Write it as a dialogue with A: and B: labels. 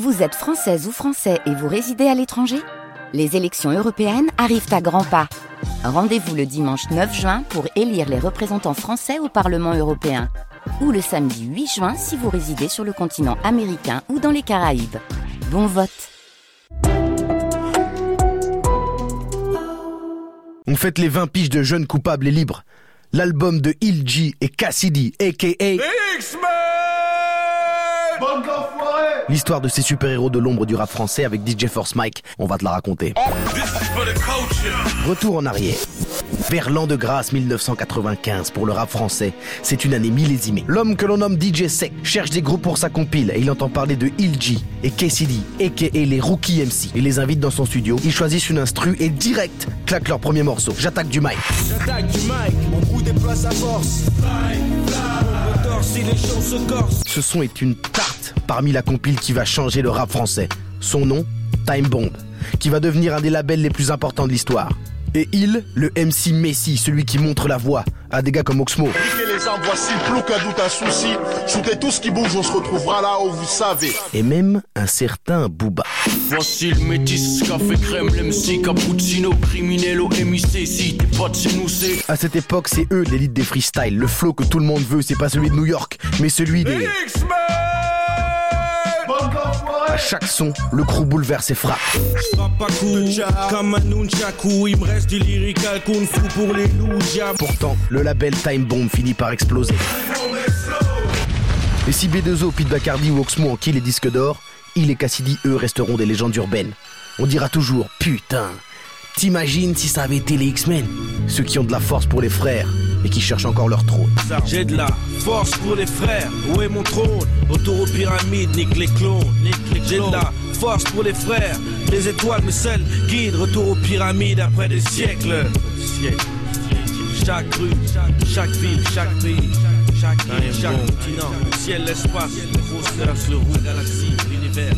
A: Vous êtes française ou français et vous résidez à l'étranger? Les élections européennes arrivent à grands pas. Rendez-vous le dimanche 9 juin pour élire les représentants français au Parlement européen. Ou le samedi 8 juin si vous résidez sur le continent américain ou dans les Caraïbes. Bon vote
B: On fête les 20 piges de jeunes coupables et libres. L'album de Il G et Cassidy, a.k.a. L'histoire de ces super-héros de l'ombre du rap français avec DJ Force Mike, on va te la raconter. Retour en arrière. Vers l'an de grâce 1995 pour le rap français, c'est une année millésimée. L'homme que l'on nomme DJ Sec cherche des groupes pour sa compile et il entend parler de Il G et KCD, aka les Rookie MC. Il les invite dans son studio, ils choisissent une instru et direct claquent leur premier morceau. J'attaque du mic.
C: J'attaque du mic, mon coup déplace à force.
B: Ce son est une tarte parmi la compile qui va changer le rap français. Son nom, Time Bomb, qui va devenir un des labels les plus importants de l'histoire. Et il, le MC Messi, celui qui montre la voie à des gars comme Oxmo.
D: Les arbres, voici plus qu'un doute, un souci. Shootez tout ce qui bouge, on se retrouvera là où vous savez.
B: Et même un certain Booba.
E: Voici le métis, café crème, l'MC, cappuccino, criminello, MIC, si t'es pas de chez nous, c'est...
B: À cette époque, c'est eux l'élite des freestyles. Le flow que tout le monde veut, c'est pas celui de New York, mais celui des. À chaque son, le crew bouleverse et frappe.
C: Papakou, comme un nunchaku, il me reste du lyrical kung fu pour les loups,
B: Pourtant, le label Time Bomb finit par exploser. Et si B2O, Pete Bacardi ou Oxmo en les disques d'or, il et Cassidy, eux, resteront des légendes urbaines. On dira toujours, putain, t'imagines si ça avait été les X-Men Ceux qui ont de la force pour les frères et qui cherchent encore leur trône.
C: J'ai de la force pour les frères, où est mon trône? Autour aux pyramides, nique les clones. J'ai de la force pour les frères, les étoiles me seules guident. Retour aux pyramides après des siècles. Chaque rue, chaque ville, chaque pays, chaque île, chaque continent, le ciel, l'espace, le grosseur, le roux, la galaxie, l'univers,